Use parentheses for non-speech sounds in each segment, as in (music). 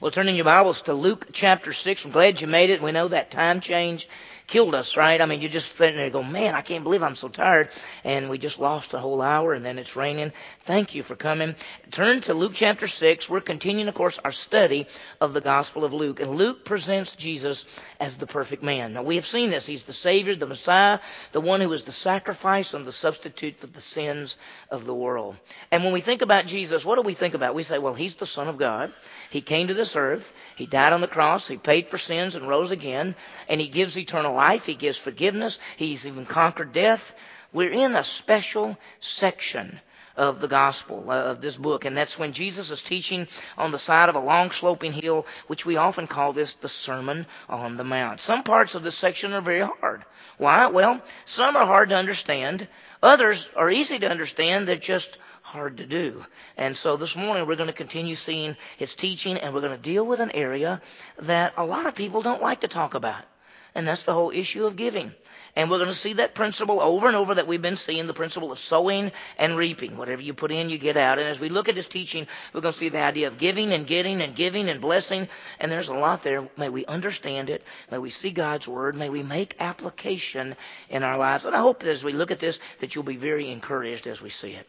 Well, turning your Bibles to Luke chapter 6. I'm glad you made it. We know that time change killed us, right? I mean, you're just sitting there go, man, I can't believe I'm so tired. And we just lost a whole hour and then it's raining. Thank you for coming. Turn to Luke chapter 6. We're continuing, of course, our study of the Gospel of Luke. And Luke presents Jesus as the perfect man. Now, we have seen this. He's the Savior, the Messiah, the one who is the sacrifice and the substitute for the sins of the world. And when we think about Jesus, what do we think about? We say, well, He's the Son of God. He came to this earth. He died on the cross. He paid for sins and rose again. And He gives eternal life. He gives forgiveness. He's even conquered death. We're in a special section of the gospel uh, of this book and that's when jesus is teaching on the side of a long sloping hill which we often call this the sermon on the mount. Some parts of this section are very hard. Why? Well some are hard to understand. Others are easy to understand. They're just hard to do. And so this morning we're going to continue seeing his teaching and we're going to deal with an area that a lot of people don't like to talk about and that's the whole issue of giving. And we're going to see that principle over and over that we've been seeing, the principle of sowing and reaping. Whatever you put in, you get out. And as we look at this teaching, we're going to see the idea of giving and getting and giving and blessing. And there's a lot there. May we understand it. May we see God's word. May we make application in our lives. And I hope that as we look at this, that you'll be very encouraged as we see it.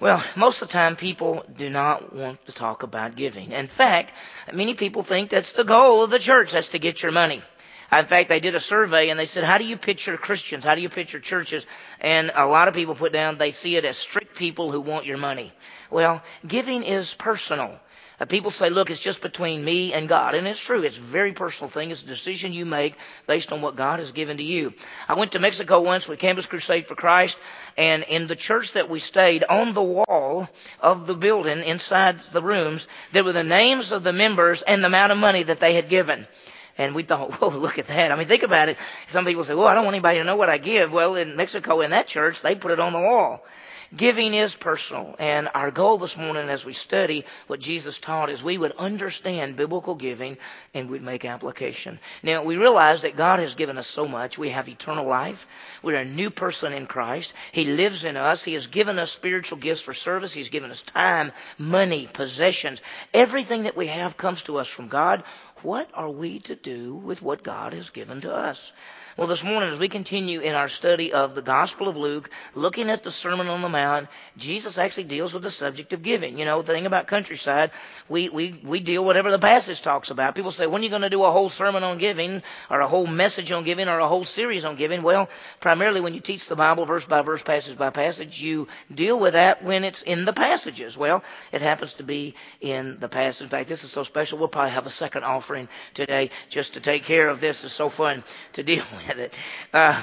Well, most of the time people do not want to talk about giving. In fact, many people think that's the goal of the church. That's to get your money. In fact, they did a survey and they said, how do you picture Christians? How do you picture churches? And a lot of people put down they see it as strict people who want your money. Well, giving is personal. Uh, people say, look, it's just between me and God. And it's true. It's a very personal thing. It's a decision you make based on what God has given to you. I went to Mexico once with Campus Crusade for Christ. And in the church that we stayed, on the wall of the building, inside the rooms, there were the names of the members and the amount of money that they had given. And we thought, (laughs) whoa, look at that. I mean, think about it. Some people say, well, I don't want anybody to know what I give. Well, in Mexico, in that church, they put it on the wall. Giving is personal. And our goal this morning as we study what Jesus taught is we would understand biblical giving and we'd make application. Now, we realize that God has given us so much. We have eternal life. We're a new person in Christ. He lives in us. He has given us spiritual gifts for service. He's given us time, money, possessions. Everything that we have comes to us from God. What are we to do with what God has given to us? Well, this morning, as we continue in our study of the Gospel of Luke, looking at the Sermon on the Mount, Jesus actually deals with the subject of giving. You know, the thing about countryside, we, we, we deal whatever the passage talks about. People say, when are you going to do a whole sermon on giving, or a whole message on giving, or a whole series on giving? Well, primarily when you teach the Bible verse by verse, passage by passage, you deal with that when it's in the passages. Well, it happens to be in the passage. In fact, this is so special, we'll probably have a second offering today just to take care of this. It's so fun to deal with with it. Uh,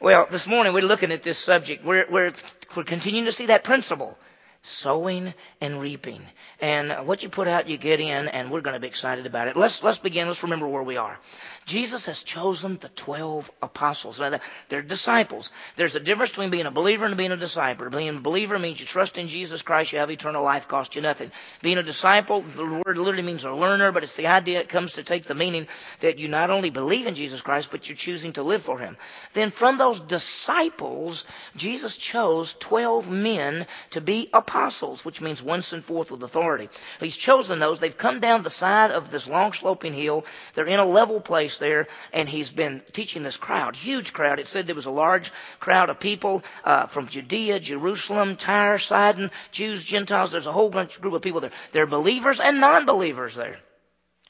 well, this morning we're looking at this subject. We're, we're, we're continuing to see that principle sowing and reaping. And what you put out, you get in, and we're going to be excited about it. Let's, let's begin. Let's remember where we are. Jesus has chosen the 12 apostles. Now, they're disciples. There's a difference between being a believer and being a disciple. Being a believer means you trust in Jesus Christ, you have eternal life, cost you nothing. Being a disciple, the word literally means a learner, but it's the idea it comes to take the meaning that you not only believe in Jesus Christ, but you're choosing to live for Him. Then from those disciples, Jesus chose 12 men to be apostles, which means one sent forth with authority. He's chosen those. They've come down the side of this long sloping hill. They're in a level place there, and he's been teaching this crowd, huge crowd. It said there was a large crowd of people uh, from Judea, Jerusalem, Tyre, Sidon, Jews, Gentiles. There's a whole bunch group of people there. There are believers and non-believers there.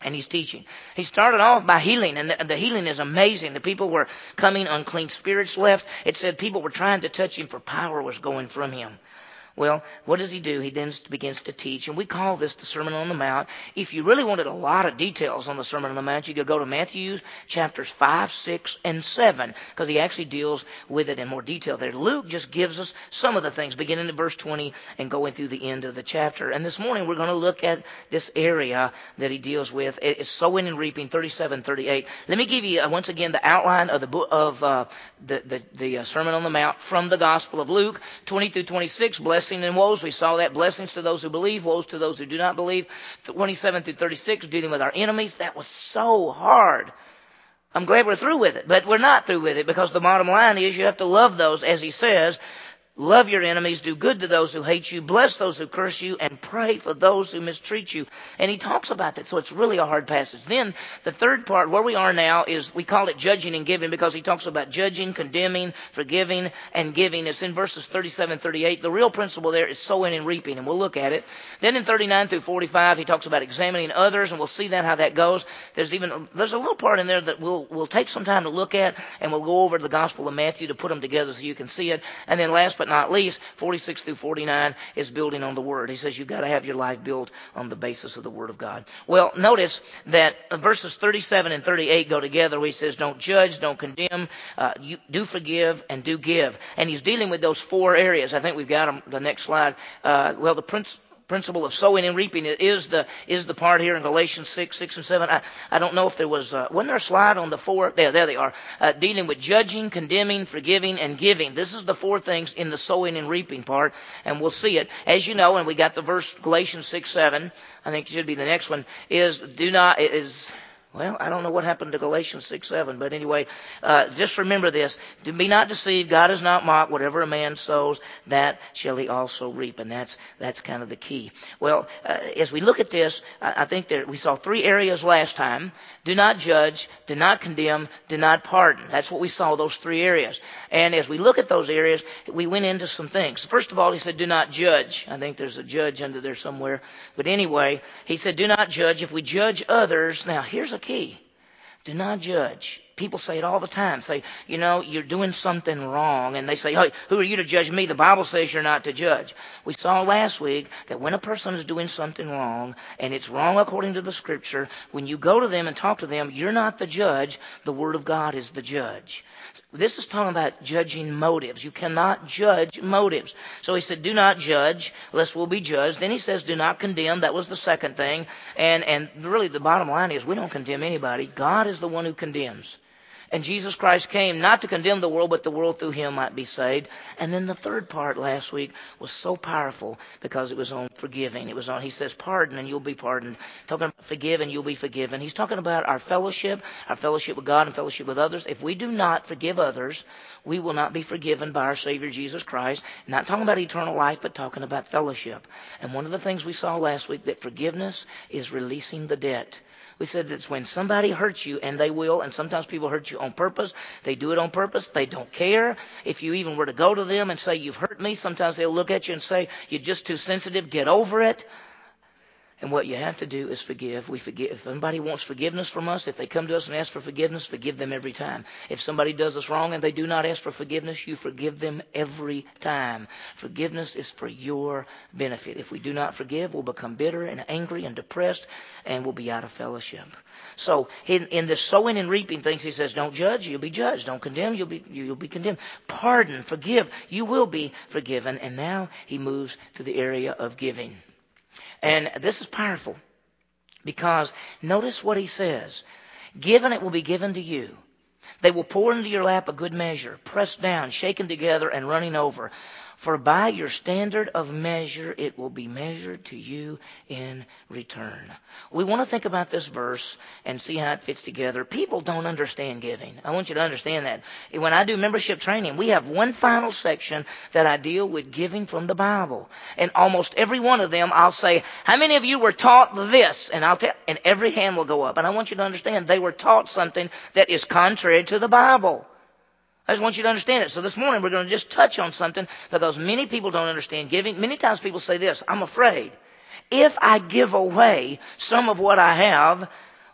And he's teaching. He started off by healing, and the, the, healing is amazing. The people were coming, unclean spirits left. It said people were trying to touch him, for power was going from him. Well, what does he do? He then begins to teach, and we call this the Sermon on the Mount. If you really wanted a lot of details on the Sermon on the Mount, you could go to Matthew chapters 5, 6, and 7, because he actually deals with it in more detail there. Luke just gives us some of the things, beginning at verse 20 and going through the end of the chapter. And this morning we're going to look at this area that he deals with. It's sowing and reaping, 37, 38. Let me give you uh, once again the outline of the book of uh, the, the, the uh, Sermon on the Mount from the Gospel of Luke, 20 through 26. Bless blessing and woes. We saw that. Blessings to those who believe, woes to those who do not believe. 27 through 36, dealing with our enemies. That was so hard. I'm glad we're through with it, but we're not through with it because the bottom line is you have to love those, as he says, Love your enemies, do good to those who hate you, bless those who curse you, and pray for those who mistreat you. And he talks about that, so it's really a hard passage. Then the third part, where we are now, is we call it judging and giving because he talks about judging, condemning, forgiving, and giving. It's in verses 37 38. The real principle there is sowing and reaping, and we'll look at it. Then in 39 through 45, he talks about examining others, and we'll see that how that goes. There's even there's a little part in there that we'll we'll take some time to look at, and we'll go over the Gospel of Matthew to put them together so you can see it. And then last but but not least, 46 through 49 is building on the Word. He says you've got to have your life built on the basis of the Word of God. Well, notice that verses 37 and 38 go together where he says don't judge, don't condemn, uh, you, do forgive, and do give. And he's dealing with those four areas. I think we've got them, the next slide. Uh, well, the prince, principle of sowing and reaping is the is the part here in Galatians six, six and seven. I, I don't know if there was uh, wasn't there a slide on the four? There, there they are, uh, dealing with judging, condemning, forgiving, and giving. This is the four things in the sowing and reaping part, and we'll see it as you know. And we got the verse Galatians six, seven. I think it should be the next one. Is do not is well, I don't know what happened to Galatians 6 7, but anyway, uh, just remember this. To be not deceived, God is not mocked. Whatever a man sows, that shall he also reap. And that's, that's kind of the key. Well, uh, as we look at this, I, I think that we saw three areas last time. Do not judge, do not condemn, do not pardon. That's what we saw, those three areas. And as we look at those areas, we went into some things. First of all, he said, do not judge. I think there's a judge under there somewhere. But anyway, he said, do not judge. If we judge others, now here's a key. Do not judge. People say it all the time. Say, you know, you're doing something wrong. And they say, hey, who are you to judge me? The Bible says you're not to judge. We saw last week that when a person is doing something wrong, and it's wrong according to the scripture, when you go to them and talk to them, you're not the judge. The Word of God is the judge. This is talking about judging motives. You cannot judge motives. So he said, do not judge, lest we'll be judged. Then he says, do not condemn. That was the second thing. And, and really the bottom line is we don't condemn anybody. God is the one who condemns. And Jesus Christ came not to condemn the world, but the world through him might be saved. And then the third part last week was so powerful because it was on forgiving. It was on, he says, pardon and you'll be pardoned. Talking about forgive and you'll be forgiven. He's talking about our fellowship, our fellowship with God and fellowship with others. If we do not forgive others, we will not be forgiven by our Savior Jesus Christ. Not talking about eternal life, but talking about fellowship. And one of the things we saw last week that forgiveness is releasing the debt. We said it's when somebody hurts you, and they will, and sometimes people hurt you on purpose. They do it on purpose. They don't care. If you even were to go to them and say, You've hurt me, sometimes they'll look at you and say, You're just too sensitive. Get over it. And what you have to do is forgive. We forgive. If anybody wants forgiveness from us, if they come to us and ask for forgiveness, forgive them every time. If somebody does us wrong and they do not ask for forgiveness, you forgive them every time. Forgiveness is for your benefit. If we do not forgive, we'll become bitter and angry and depressed and we'll be out of fellowship. So in, in the sowing and reaping things, he says, don't judge, you'll be judged. Don't condemn, you'll be, you'll be condemned. Pardon, forgive, you will be forgiven. And now he moves to the area of giving. And this is powerful because notice what he says. Given it will be given to you. They will pour into your lap a good measure, pressed down, shaken together, and running over. For by your standard of measure, it will be measured to you in return. We want to think about this verse and see how it fits together. People don't understand giving. I want you to understand that. When I do membership training, we have one final section that I deal with giving from the Bible. And almost every one of them, I'll say, how many of you were taught this? And I'll tell, and every hand will go up. And I want you to understand they were taught something that is contrary to the Bible. I just want you to understand it. So this morning we're going to just touch on something that because many people don't understand giving. Many times people say this, I'm afraid. If I give away some of what I have,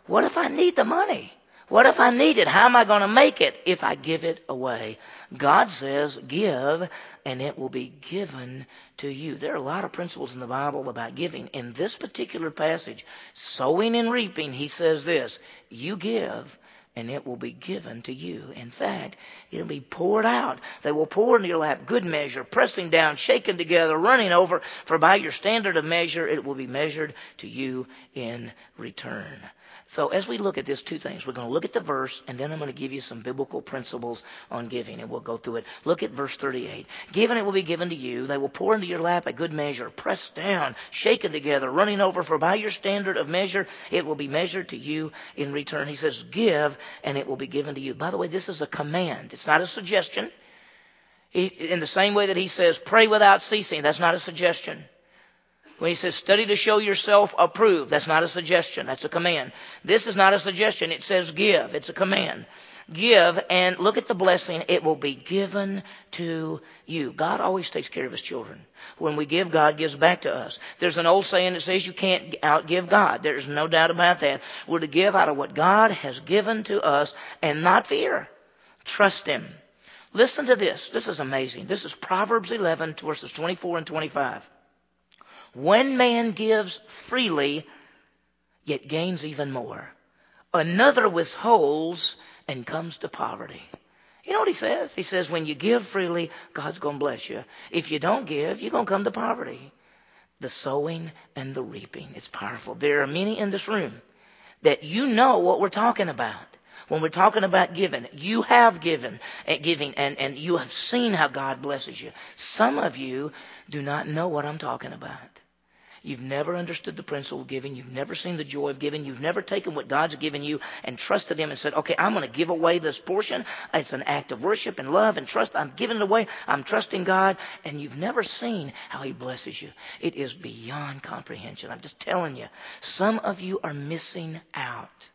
what if I need the money? What if I need it? How am I going to make it if I give it away? God says, give and it will be given to you. There are a lot of principles in the Bible about giving. In this particular passage, sowing and reaping, he says this, you give and it will be given to you. In fact, it'll be poured out. They will pour into your lap good measure, pressing down, shaken together, running over, for by your standard of measure it will be measured to you in return. So as we look at this, two things. We're going to look at the verse, and then I'm going to give you some biblical principles on giving, and we'll go through it. Look at verse 38. Given it will be given to you. They will pour into your lap a good measure, pressed down, shaken together, running over, for by your standard of measure, it will be measured to you in return. He says, give, and it will be given to you. By the way, this is a command. It's not a suggestion. He, in the same way that he says, pray without ceasing, that's not a suggestion. When he says, study to show yourself approved, that's not a suggestion, that's a command. This is not a suggestion, it says give, it's a command. Give and look at the blessing, it will be given to you. God always takes care of his children. When we give, God gives back to us. There's an old saying that says you can't outgive God. There's no doubt about that. We're to give out of what God has given to us and not fear. Trust him. Listen to this. This is amazing. This is Proverbs 11, verses 24 and 25. When man gives freely, yet gains even more. Another withholds and comes to poverty. You know what he says? He says, when you give freely, God's going to bless you. If you don't give, you're going to come to poverty. The sowing and the reaping. It's powerful. There are many in this room that you know what we're talking about. When we're talking about giving, you have given eh, giving and, and you have seen how God blesses you. Some of you do not know what I'm talking about. You've never understood the principle of giving. You've never seen the joy of giving. You've never taken what God's given you and trusted Him and said, okay, I'm going to give away this portion. It's an act of worship and love and trust. I'm giving it away. I'm trusting God. And you've never seen how He blesses you. It is beyond comprehension. I'm just telling you. Some of you are missing out.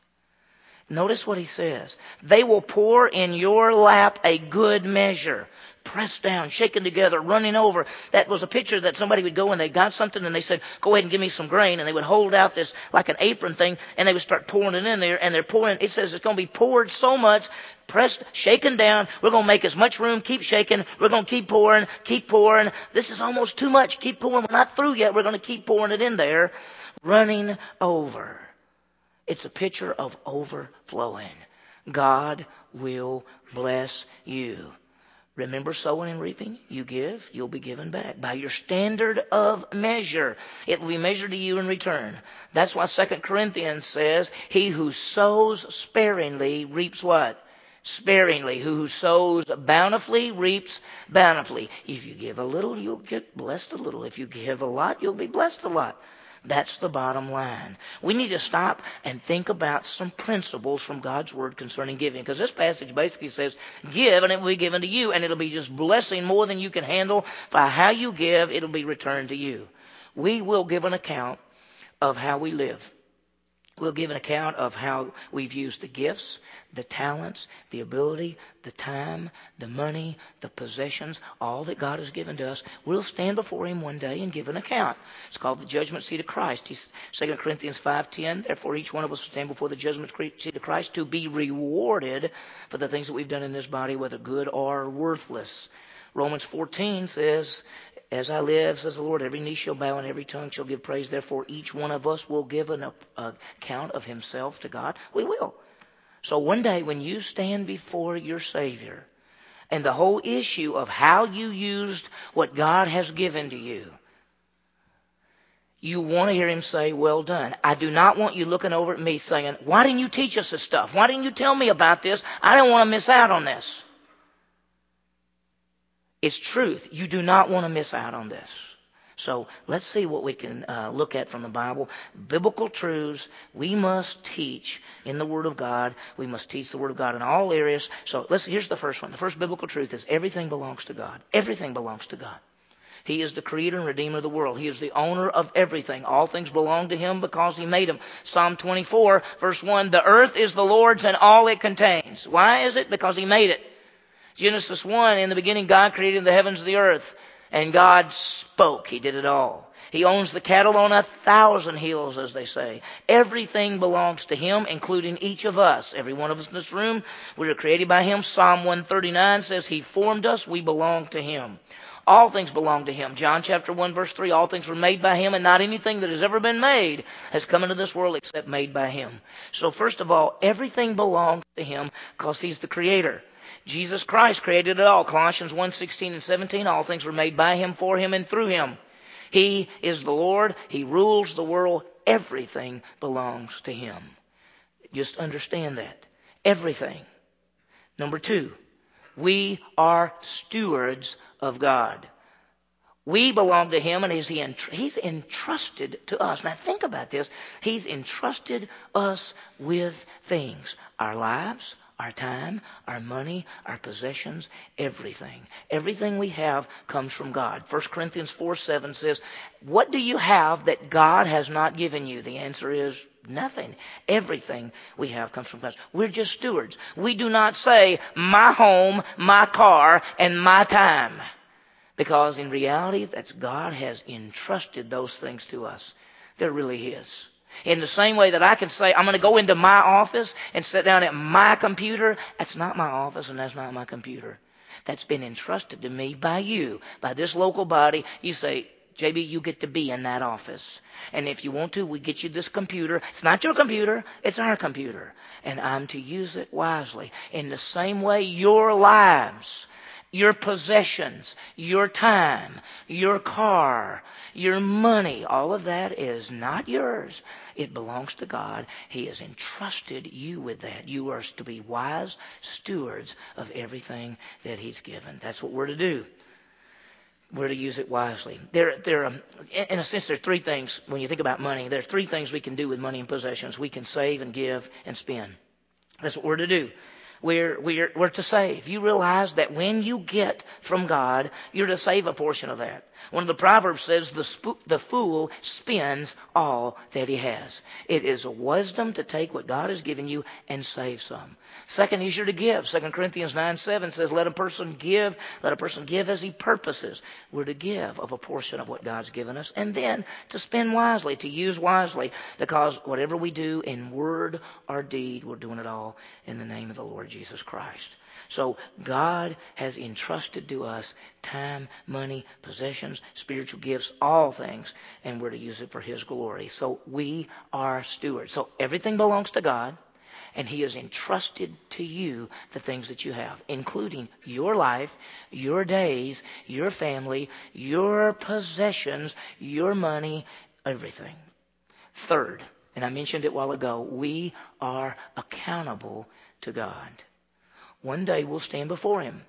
Notice what he says. They will pour in your lap a good measure. Pressed down, shaken together, running over. That was a picture that somebody would go and they got something and they said, go ahead and give me some grain. And they would hold out this like an apron thing and they would start pouring it in there and they're pouring, it says it's going to be poured so much, pressed, shaken down. We're going to make as much room, keep shaking. We're going to keep pouring, keep pouring. This is almost too much. Keep pouring. We're not through yet. We're going to keep pouring it in there. Running over. It's a picture of overflowing. God will bless you. Remember sowing and reaping? You give, you'll be given back. By your standard of measure, it will be measured to you in return. That's why 2 Corinthians says, He who sows sparingly reaps what? Sparingly. Who sows bountifully reaps bountifully. If you give a little, you'll get blessed a little. If you give a lot, you'll be blessed a lot. That's the bottom line. We need to stop and think about some principles from God's Word concerning giving. Because this passage basically says, give and it will be given to you. And it'll be just blessing more than you can handle. By how you give, it'll be returned to you. We will give an account of how we live. We'll give an account of how we've used the gifts, the talents, the ability, the time, the money, the possessions, all that God has given to us. We'll stand before Him one day and give an account. It's called the judgment seat of Christ. He's, 2 Corinthians 5.10, therefore each one of us will stand before the judgment seat of Christ to be rewarded for the things that we've done in this body, whether good or worthless. Romans 14 says, as I live, says the Lord, every knee shall bow and every tongue shall give praise. Therefore, each one of us will give an uh, account of himself to God. We will. So one day when you stand before your Savior, and the whole issue of how you used what God has given to you, you want to hear him say, well done. I do not want you looking over at me saying, why didn't you teach us this stuff? Why didn't you tell me about this? I didn't want to miss out on this. It's truth. You do not want to miss out on this. So let's see what we can uh, look at from the Bible. Biblical truths we must teach in the Word of God. We must teach the Word of God in all areas. So let's, here's the first one. The first biblical truth is everything belongs to God. Everything belongs to God. He is the creator and redeemer of the world. He is the owner of everything. All things belong to him because he made them. Psalm 24 verse 1, the earth is the Lord's and all it contains. Why is it? Because he made it. Genesis 1, in the beginning God created the heavens and the earth. And God spoke. He did it all. He owns the cattle on a thousand hills, as they say. Everything belongs to Him, including each of us. Every one of us in this room, we are created by Him. Psalm 139 says He formed us. We belong to Him. All things belong to Him. John chapter 1 verse 3, all things were made by Him and not anything that has ever been made has come into this world except made by Him. So first of all, everything belongs to Him because He's the Creator. Jesus Christ created it all. Colossians 1, 16 and 17, all things were made by him, for him, and through him. He is the Lord. He rules the world. Everything belongs to him. Just understand that. Everything. Number two, we are stewards of God. We belong to Him and he's, he's entrusted to us. Now think about this. He's entrusted us with things. Our lives, our time, our money, our possessions, everything. Everything we have comes from God. 1 Corinthians 4 7 says, What do you have that God has not given you? The answer is nothing. Everything we have comes from God. We're just stewards. We do not say, my home, my car, and my time. Because in reality, that's God has entrusted those things to us. They're really His. In the same way that I can say, I'm going to go into my office and sit down at my computer, that's not my office and that's not my computer. That's been entrusted to me by you, by this local body. You say, JB, you get to be in that office. And if you want to, we get you this computer. It's not your computer, it's our computer. And I'm to use it wisely. In the same way, your lives your possessions, your time, your car, your money, all of that is not yours. It belongs to God. He has entrusted you with that. You are to be wise stewards of everything that He's given. That's what we're to do. We're to use it wisely. There, there, um, in a sense, there are three things when you think about money. There are three things we can do with money and possessions. We can save and give and spend. That's what we're to do we're, we're, we're to save. You realize that when you get from God, you're to save a portion of that. One of the Proverbs says, the, sp- the fool spends all that he has. It is wisdom to take what God has given you and save some. Second is you're to give. 2 Corinthians 9 7 says, Let a person give, let a person give as he purposes. We're to give of a portion of what God's given us. And then to spend wisely, to use wisely, because whatever we do in word or deed, we're doing it all in the name of the Lord Jesus Christ. So God has entrusted to us time, money, possessions, spiritual gifts, all things, and we're to use it for His glory. So we are stewards. So everything belongs to God. And He has entrusted to you the things that you have, including your life, your days, your family, your possessions, your money, everything. Third, and I mentioned it while ago, we are accountable to God. One day we'll stand before Him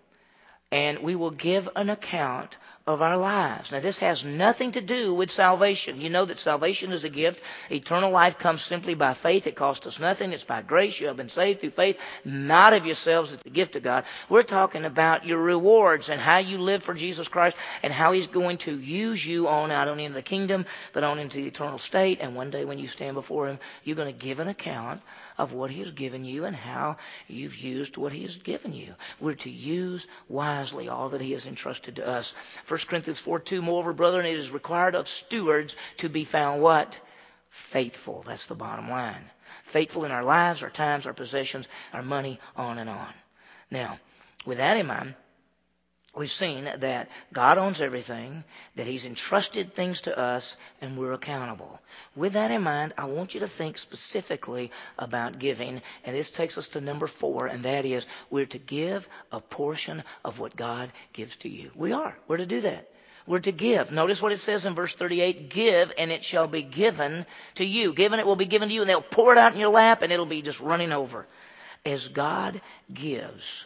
and we will give an account of our lives. Now, this has nothing to do with salvation. You know that salvation is a gift. Eternal life comes simply by faith. It costs us nothing. It's by grace. You have been saved through faith, not of yourselves. It's the gift of God. We're talking about your rewards and how you live for Jesus Christ and how He's going to use you on not only into the kingdom, but on into the eternal state. And one day when you stand before Him, you're going to give an account of what He has given you and how you've used what He has given you. We're to use wisely all that He has entrusted to us. 1 Corinthians 4 2, moreover, brethren, it is required of stewards to be found what? Faithful. That's the bottom line. Faithful in our lives, our times, our possessions, our money, on and on. Now, with that in mind, we've seen that God owns everything, that He's entrusted things to us, and we're accountable. With that in mind, I want you to think specifically about giving, and this takes us to number four, and that is we're to give a portion of what God gives to you. We are. We're to do that. We're to give. Notice what it says in verse 38 Give, and it shall be given to you. Given, it will be given to you, and they'll pour it out in your lap, and it'll be just running over. As God gives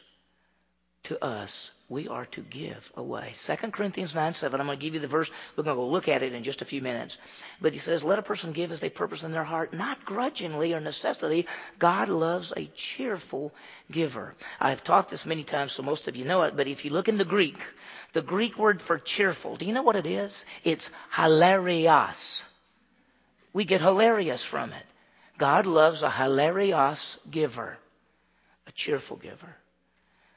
to us, we are to give away. 2 Corinthians 9 7. I'm going to give you the verse. We're going to go look at it in just a few minutes. But he says, Let a person give as they purpose in their heart, not grudgingly or necessity. God loves a cheerful giver. I've taught this many times, so most of you know it. But if you look in the Greek, the Greek word for cheerful, do you know what it is? It's hilarious. We get hilarious from it. God loves a hilarious giver, a cheerful giver.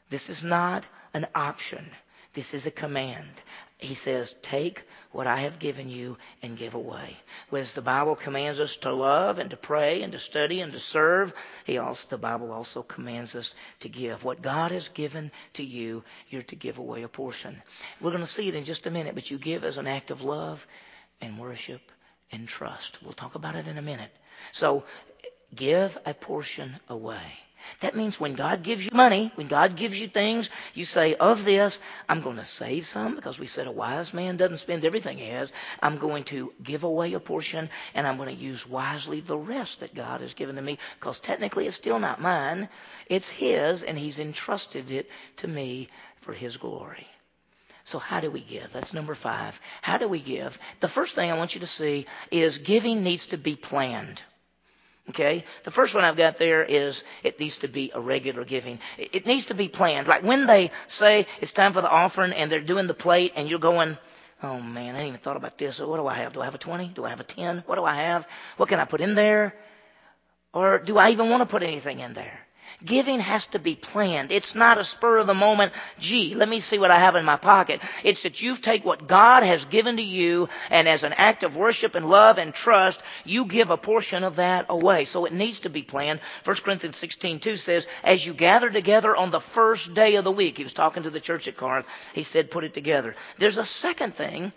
This is not an option. This is a command. He says, Take what I have given you and give away. Whereas the Bible commands us to love and to pray and to study and to serve, he also, the Bible also commands us to give. What God has given to you, you're to give away a portion. We're going to see it in just a minute, but you give as an act of love and worship and trust. We'll talk about it in a minute. So, give a portion away. That means when God gives you money, when God gives you things, you say, of this, I'm going to save some because we said a wise man doesn't spend everything he has. I'm going to give away a portion and I'm going to use wisely the rest that God has given to me because technically it's still not mine. It's his and he's entrusted it to me for his glory. So how do we give? That's number five. How do we give? The first thing I want you to see is giving needs to be planned. Okay? The first one I've got there is it needs to be a regular giving. It needs to be planned. Like when they say it's time for the offering and they're doing the plate and you're going, oh man, I ain't even thought about this. What do I have? Do I have a 20? Do I have a 10? What do I have? What can I put in there? Or do I even want to put anything in there? Giving has to be planned. It's not a spur of the moment, gee, let me see what I have in my pocket. It's that you take what God has given to you and as an act of worship and love and trust, you give a portion of that away. So it needs to be planned. 1 Corinthians 16, 2 says, as you gather together on the first day of the week, he was talking to the church at Corinth, he said, put it together. There's a second thing,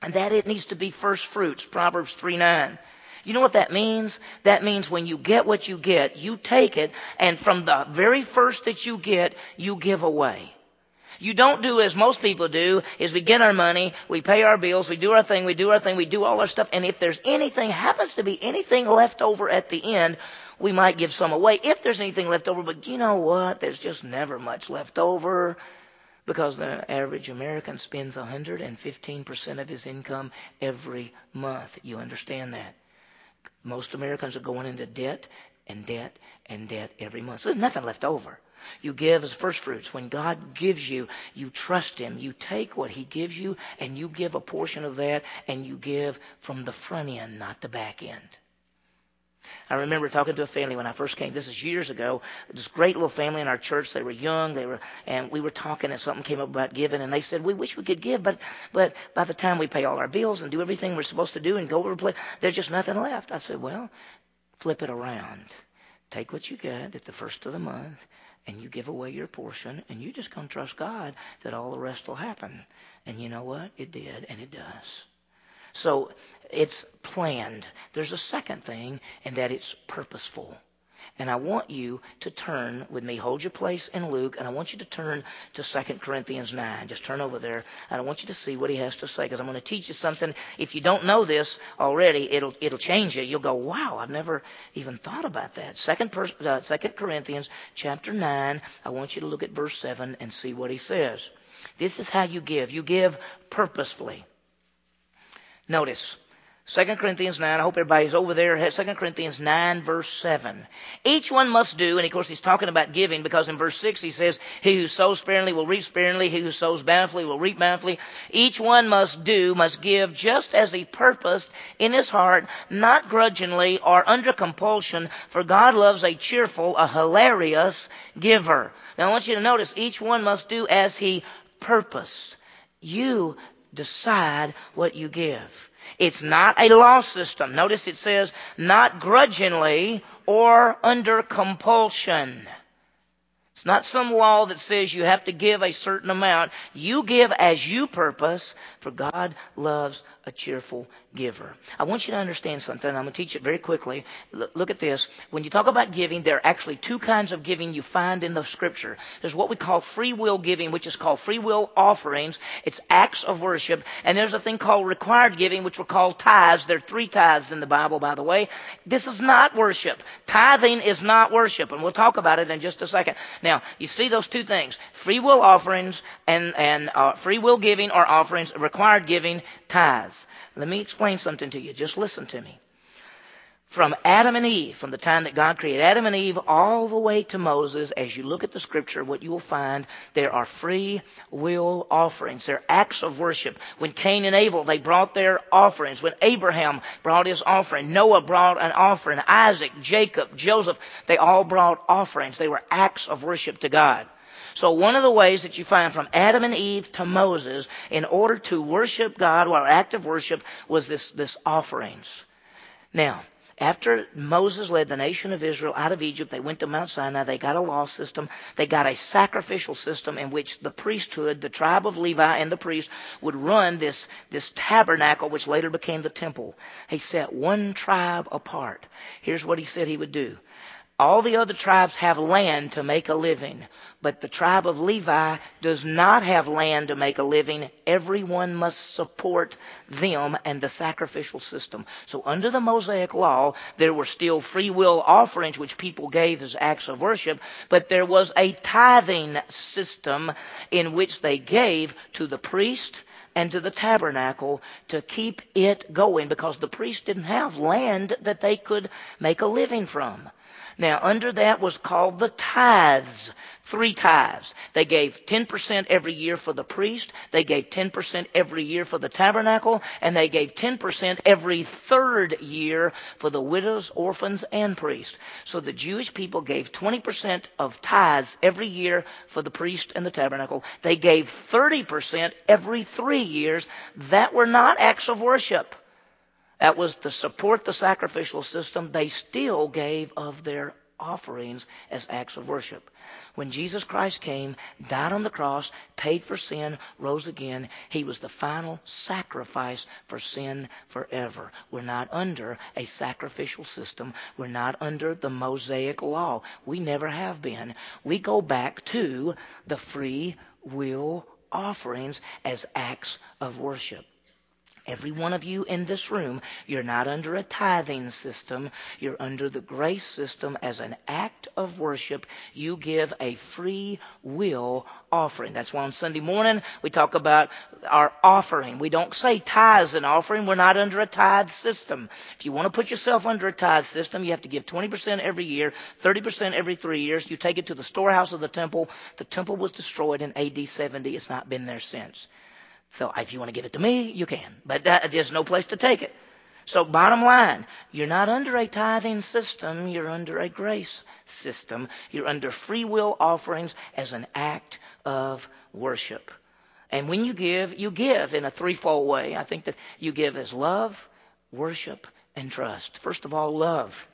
and that it needs to be first fruits. Proverbs 3, 9. You know what that means? That means when you get what you get, you take it, and from the very first that you get, you give away. You don't do as most people do, is we get our money, we pay our bills, we do our thing, we do our thing, we do all our stuff, and if there's anything, happens to be anything left over at the end, we might give some away if there's anything left over, but you know what? There's just never much left over because the average American spends 115% of his income every month. You understand that? Most Americans are going into debt and debt and debt every month. So there's nothing left over. You give as first fruits. When God gives you, you trust Him. You take what He gives you and you give a portion of that and you give from the front end, not the back end. I remember talking to a family when I first came. This is years ago. This great little family in our church. They were young. They were, and we were talking, and something came up about giving, and they said, "We wish we could give, but, but by the time we pay all our bills and do everything we're supposed to do and go over play, there's just nothing left." I said, "Well, flip it around. Take what you get at the first of the month, and you give away your portion, and you just come trust God that all the rest will happen." And you know what? It did, and it does. So it's planned. There's a second thing, and that it's purposeful. And I want you to turn with me. Hold your place in Luke, and I want you to turn to 2 Corinthians 9. Just turn over there, and I want you to see what he has to say, because I'm going to teach you something. If you don't know this already, it'll, it'll change you. You'll go, wow, I've never even thought about that. 2 uh, 2 Corinthians chapter 9, I want you to look at verse 7 and see what he says. This is how you give. You give purposefully. Notice, 2 Corinthians 9, I hope everybody's over there. 2 Corinthians 9 verse 7. Each one must do, and of course he's talking about giving because in verse 6 he says, He who sows sparingly will reap sparingly, he who sows bountifully will reap bountifully. Each one must do, must give just as he purposed in his heart, not grudgingly or under compulsion, for God loves a cheerful, a hilarious giver. Now I want you to notice, each one must do as he purposed. You decide what you give. It's not a law system. Notice it says not grudgingly or under compulsion. It's not some law that says you have to give a certain amount. You give as you purpose, for God loves a cheerful giver. I want you to understand something. I'm going to teach it very quickly. Look at this. When you talk about giving, there are actually two kinds of giving you find in the scripture. There's what we call free will giving, which is called free will offerings. It's acts of worship. And there's a thing called required giving, which we call tithes. There are three tithes in the Bible, by the way. This is not worship. Tithing is not worship. And we'll talk about it in just a second. Now, you see those two things. Free will offerings and, and uh, free will giving or offerings, required giving, tithes. Let me explain something to you. Just listen to me. From Adam and Eve, from the time that God created Adam and Eve all the way to Moses, as you look at the scripture, what you will find, there are free will offerings. They're acts of worship. When Cain and Abel, they brought their offerings. When Abraham brought his offering, Noah brought an offering, Isaac, Jacob, Joseph, they all brought offerings. They were acts of worship to God. So one of the ways that you find from Adam and Eve to Moses in order to worship God or act of worship was this, this offerings. Now, after Moses led the nation of Israel out of Egypt, they went to Mount Sinai. They got a law system. They got a sacrificial system in which the priesthood, the tribe of Levi and the priest would run this, this tabernacle, which later became the temple. He set one tribe apart. Here's what he said he would do. All the other tribes have land to make a living, but the tribe of Levi does not have land to make a living. Everyone must support them and the sacrificial system. So under the Mosaic law, there were still free will offerings which people gave as acts of worship, but there was a tithing system in which they gave to the priest, and to the tabernacle to keep it going because the priests didn't have land that they could make a living from. Now, under that was called the tithes. Three tithes. They gave 10% every year for the priest, they gave 10% every year for the tabernacle, and they gave 10% every third year for the widows, orphans, and priests. So the Jewish people gave 20% of tithes every year for the priest and the tabernacle. They gave 30% every three years that were not acts of worship. That was to support the sacrificial system. They still gave of their offerings as acts of worship. When Jesus Christ came, died on the cross, paid for sin, rose again, he was the final sacrifice for sin forever. We're not under a sacrificial system. We're not under the Mosaic law. We never have been. We go back to the free will offerings as acts of worship. Every one of you in this room, you're not under a tithing system. You're under the grace system as an act of worship. You give a free will offering. That's why on Sunday morning we talk about our offering. We don't say tithes and offering. We're not under a tithe system. If you want to put yourself under a tithe system, you have to give 20% every year, 30% every three years. You take it to the storehouse of the temple. The temple was destroyed in AD 70. It's not been there since. So if you want to give it to me, you can. But that, there's no place to take it. So bottom line, you're not under a tithing system, you're under a grace system. You're under free will offerings as an act of worship. And when you give, you give in a threefold way. I think that you give as love, worship, and trust. First of all, love.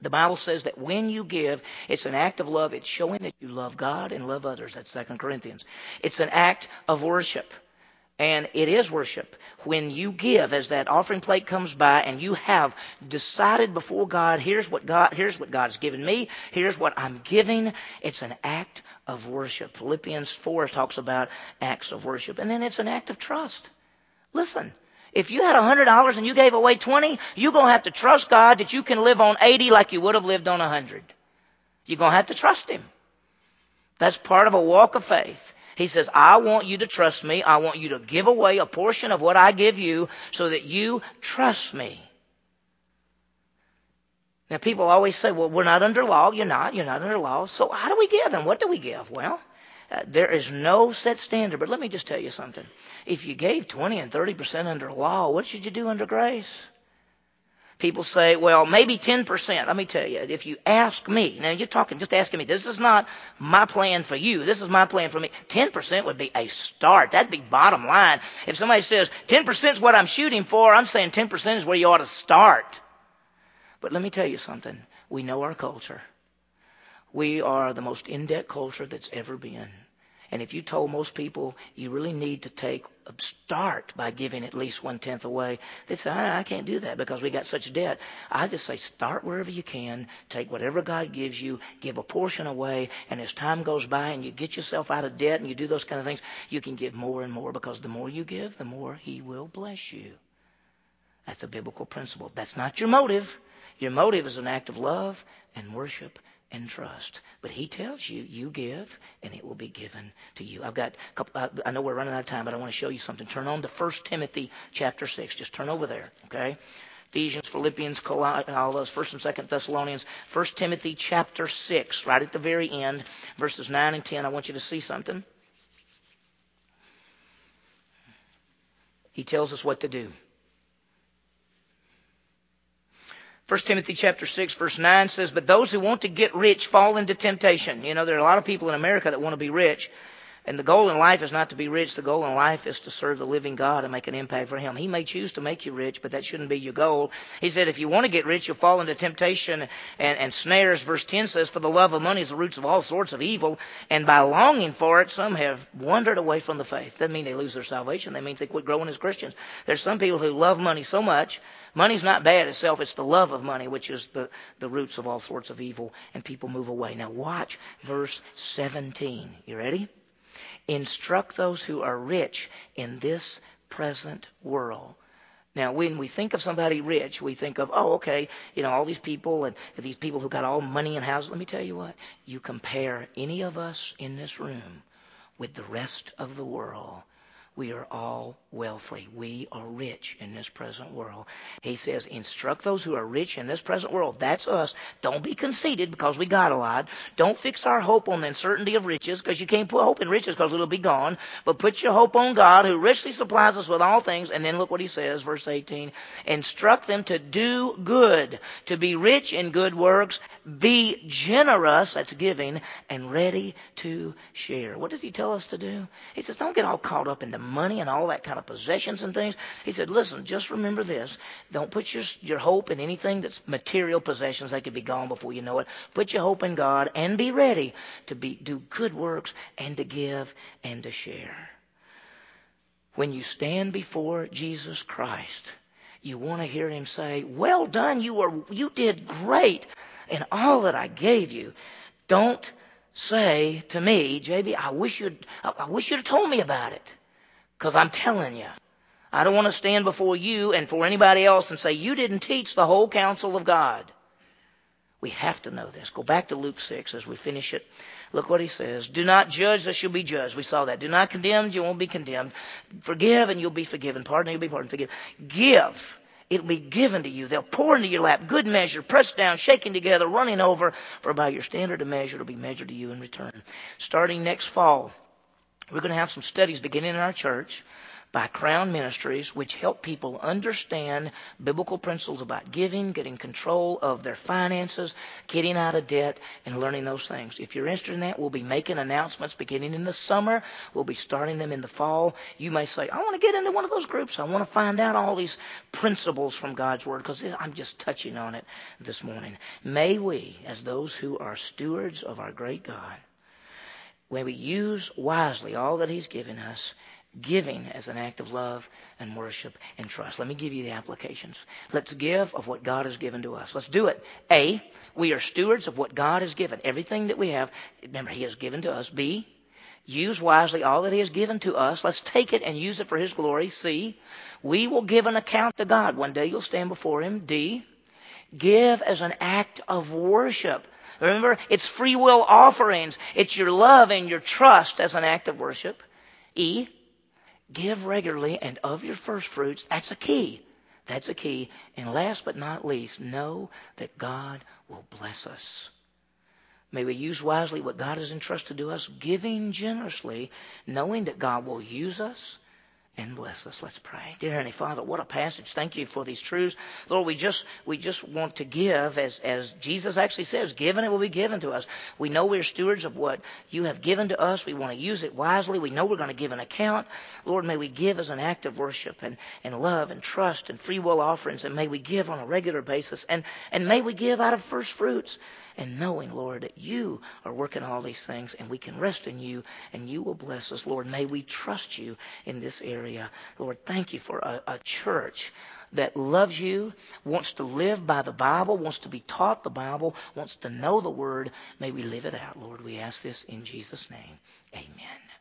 The Bible says that when you give, it's an act of love. It's showing that you love God and love others. That's 2 Corinthians. It's an act of worship. And it is worship. When you give, as that offering plate comes by and you have decided before God, here's what God, here's what God's given me, here's what I'm giving, it's an act of worship. Philippians 4 talks about acts of worship. And then it's an act of trust. Listen, if you had $100 and you gave away 20, you're going to have to trust God that you can live on 80 like you would have lived on 100. You're going to have to trust Him. That's part of a walk of faith. He says, I want you to trust me. I want you to give away a portion of what I give you so that you trust me. Now, people always say, well, we're not under law. You're not. You're not under law. So, how do we give and what do we give? Well, uh, there is no set standard. But let me just tell you something. If you gave 20 and 30% under law, what should you do under grace? People say, well, maybe 10%. Let me tell you, if you ask me, now you're talking, just asking me, this is not my plan for you. This is my plan for me. 10% would be a start. That'd be bottom line. If somebody says 10% is what I'm shooting for, I'm saying 10% is where you ought to start. But let me tell you something. We know our culture. We are the most in-debt culture that's ever been. And if you told most people you really need to take start by giving at least one tenth away, they say, I, I can't do that because we got such debt. I just say start wherever you can, take whatever God gives you, give a portion away, and as time goes by and you get yourself out of debt and you do those kind of things, you can give more and more because the more you give, the more He will bless you. That's a biblical principle. That's not your motive. Your motive is an act of love and worship and trust. But he tells you, you give, and it will be given to you. I've got, a couple, I know we're running out of time, but I want to show you something. Turn on to 1 Timothy chapter 6. Just turn over there, okay? Ephesians, Philippians, all those, 1st and 2nd Thessalonians, 1 Timothy chapter 6, right at the very end, verses 9 and 10. I want you to see something. He tells us what to do. 1 Timothy chapter 6 verse 9 says, But those who want to get rich fall into temptation. You know, there are a lot of people in America that want to be rich. And the goal in life is not to be rich. The goal in life is to serve the living God and make an impact for Him. He may choose to make you rich, but that shouldn't be your goal. He said, if you want to get rich, you'll fall into temptation and, and snares. Verse 10 says, for the love of money is the roots of all sorts of evil. And by longing for it, some have wandered away from the faith. Doesn't mean they lose their salvation. That means they quit growing as Christians. There's some people who love money so much. Money's not bad itself. It's the love of money, which is the, the roots of all sorts of evil. And people move away. Now watch verse 17. You ready? Instruct those who are rich in this present world. Now, when we think of somebody rich, we think of, oh, okay, you know, all these people and these people who got all money and houses. Let me tell you what. You compare any of us in this room with the rest of the world. We are all wealthy. We are rich in this present world. He says, instruct those who are rich in this present world. That's us. Don't be conceited because we got a lot. Don't fix our hope on the uncertainty of riches because you can't put hope in riches because it'll be gone. But put your hope on God who richly supplies us with all things. And then look what he says, verse 18. Instruct them to do good, to be rich in good works, be generous, that's giving, and ready to share. What does he tell us to do? He says, don't get all caught up in the money and all that kind of possessions and things. He said, listen, just remember this. Don't put your, your hope in anything that's material possessions. They could be gone before you know it. Put your hope in God and be ready to be, do good works and to give and to share. When you stand before Jesus Christ, you want to hear him say, well done, you were, you did great in all that I gave you. Don't say to me, JB, I wish you'd, I wish you'd have told me about it. Because I'm telling you, I don't want to stand before you and for anybody else and say, you didn't teach the whole counsel of God. We have to know this. Go back to Luke 6 as we finish it. Look what he says. Do not judge, thus you'll be judged. We saw that. Do not condemn, you won't be condemned. Forgive, and you'll be forgiven. Pardon, and you'll be pardoned. Forgive. Give. It'll be given to you. They'll pour into your lap. Good measure, pressed down, shaking together, running over. For by your standard of measure, it'll be measured to you in return. Starting next fall, we're going to have some studies beginning in our church by Crown Ministries, which help people understand biblical principles about giving, getting control of their finances, getting out of debt, and learning those things. If you're interested in that, we'll be making announcements beginning in the summer. We'll be starting them in the fall. You may say, I want to get into one of those groups. I want to find out all these principles from God's Word because I'm just touching on it this morning. May we, as those who are stewards of our great God, when we use wisely all that He's given us, giving as an act of love and worship and trust. Let me give you the applications. Let's give of what God has given to us. Let's do it. A, we are stewards of what God has given. Everything that we have, remember, He has given to us. B, use wisely all that He has given to us. Let's take it and use it for His glory. C, we will give an account to God. One day you'll stand before Him. D, give as an act of worship. Remember, it's free will offerings. It's your love and your trust as an act of worship. E, give regularly and of your first fruits. That's a key. That's a key. And last but not least, know that God will bless us. May we use wisely what God has entrusted to us, giving generously, knowing that God will use us and bless us. Let's pray. Dear Heavenly Father, what a passage. Thank you for these truths. Lord, we just, we just want to give as, as Jesus actually says, given it will be given to us. We know we're stewards of what you have given to us. We want to use it wisely. We know we're going to give an account. Lord, may we give as an act of worship and, and love and trust and free will offerings. And may we give on a regular basis. And, and may we give out of first fruits and knowing, Lord, that you are working all these things and we can rest in you and you will bless us. Lord, may we trust you in this area. Lord, thank you for a, a church that loves you, wants to live by the Bible, wants to be taught the Bible, wants to know the Word. May we live it out, Lord. We ask this in Jesus' name. Amen.